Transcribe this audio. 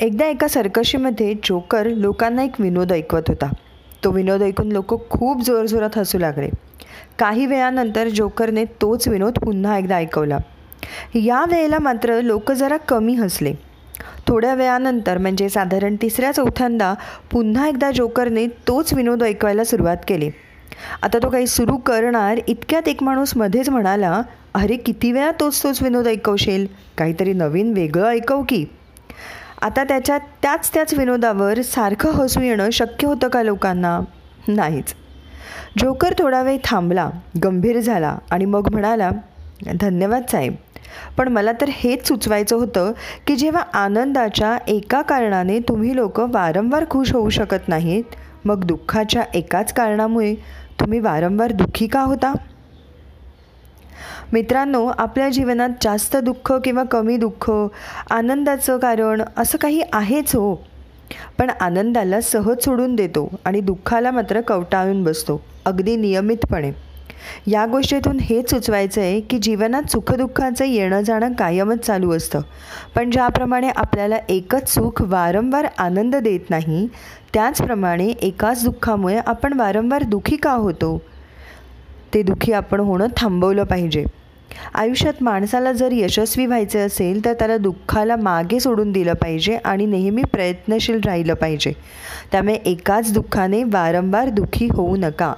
एकदा एका सर्कशीमध्ये जोकर लोकांना एक विनोद ऐकवत होता. तो विनोद ऐकून लोक खूप जोरजोरात हसू लागले. काही वेळानंतर जोकरने तोच विनोद पुन्हा एकदा ऐकवला. या वेळेला मात्र लोक जरा कमी हसले. थोड्या वेळानंतर म्हणजे साधारण तिसऱ्या चौथ्यांदा पुन्हा एकदा जोकरने तोच विनोद ऐकवायला सुरुवात केली. आता तो काही सुरू करणार इतक्यात एक माणूस मध्येच म्हणाला अरे किती वेळा तोच तोच विनोद ऐकवशील? काहीतरी नवीन वेगळं ऐकव की. आता त्याच्या त्याच त्याच विनोदावर सारखं हसू येणं शक्य होतं का लोकांना? नाहीच. जोकर थोडा वेळ थांबला गंभीर झाला आणि मग म्हणाला धन्यवाद साहेब पण मला तर हेच सुचवायचं होतं की जेव्हा आनंदाच्या एका कारणाने तुम्ही लोक वारंवार खुश होऊ शकत नाहीत मग दुःखाच्या एकाच कारणामुळे तुम्ही वारंवार दुःखी का होता? मित्रांनो आपल्या जीवनात जास्त दुःख किंवा कमी दुःख आनंदाचं कारण असं काही आहेच हो. पण आनंदाला सहज सोडून देतो आणि दुःखाला मात्र कवटाळून बसतो अगदी नियमितपणे. या गोष्टीतून हेच सुचवायचं आहे की जीवनात सुखदुःखाचं येणं जाणं कायमच चालू असतं. पण ज्याप्रमाणे आपल्याला एकच सुख वारंवार आनंद देत नाही त्याचप्रमाणे एकाच दुःखामुळे आपण वारंवार दुःखी का होतो? ते दुःखी आपण होणं थांबवलं पाहिजे. आयुष्यात माणसाला जर यशस्वी व्हायचे असेल तर त्याला दुःखाला मागे सोडून दिलं पाहिजे आणि नेहमी प्रयत्नशील राहिलं पाहिजे. त्यामुळे एकाच दुःखाने वारंवार दुःखी होऊ नका.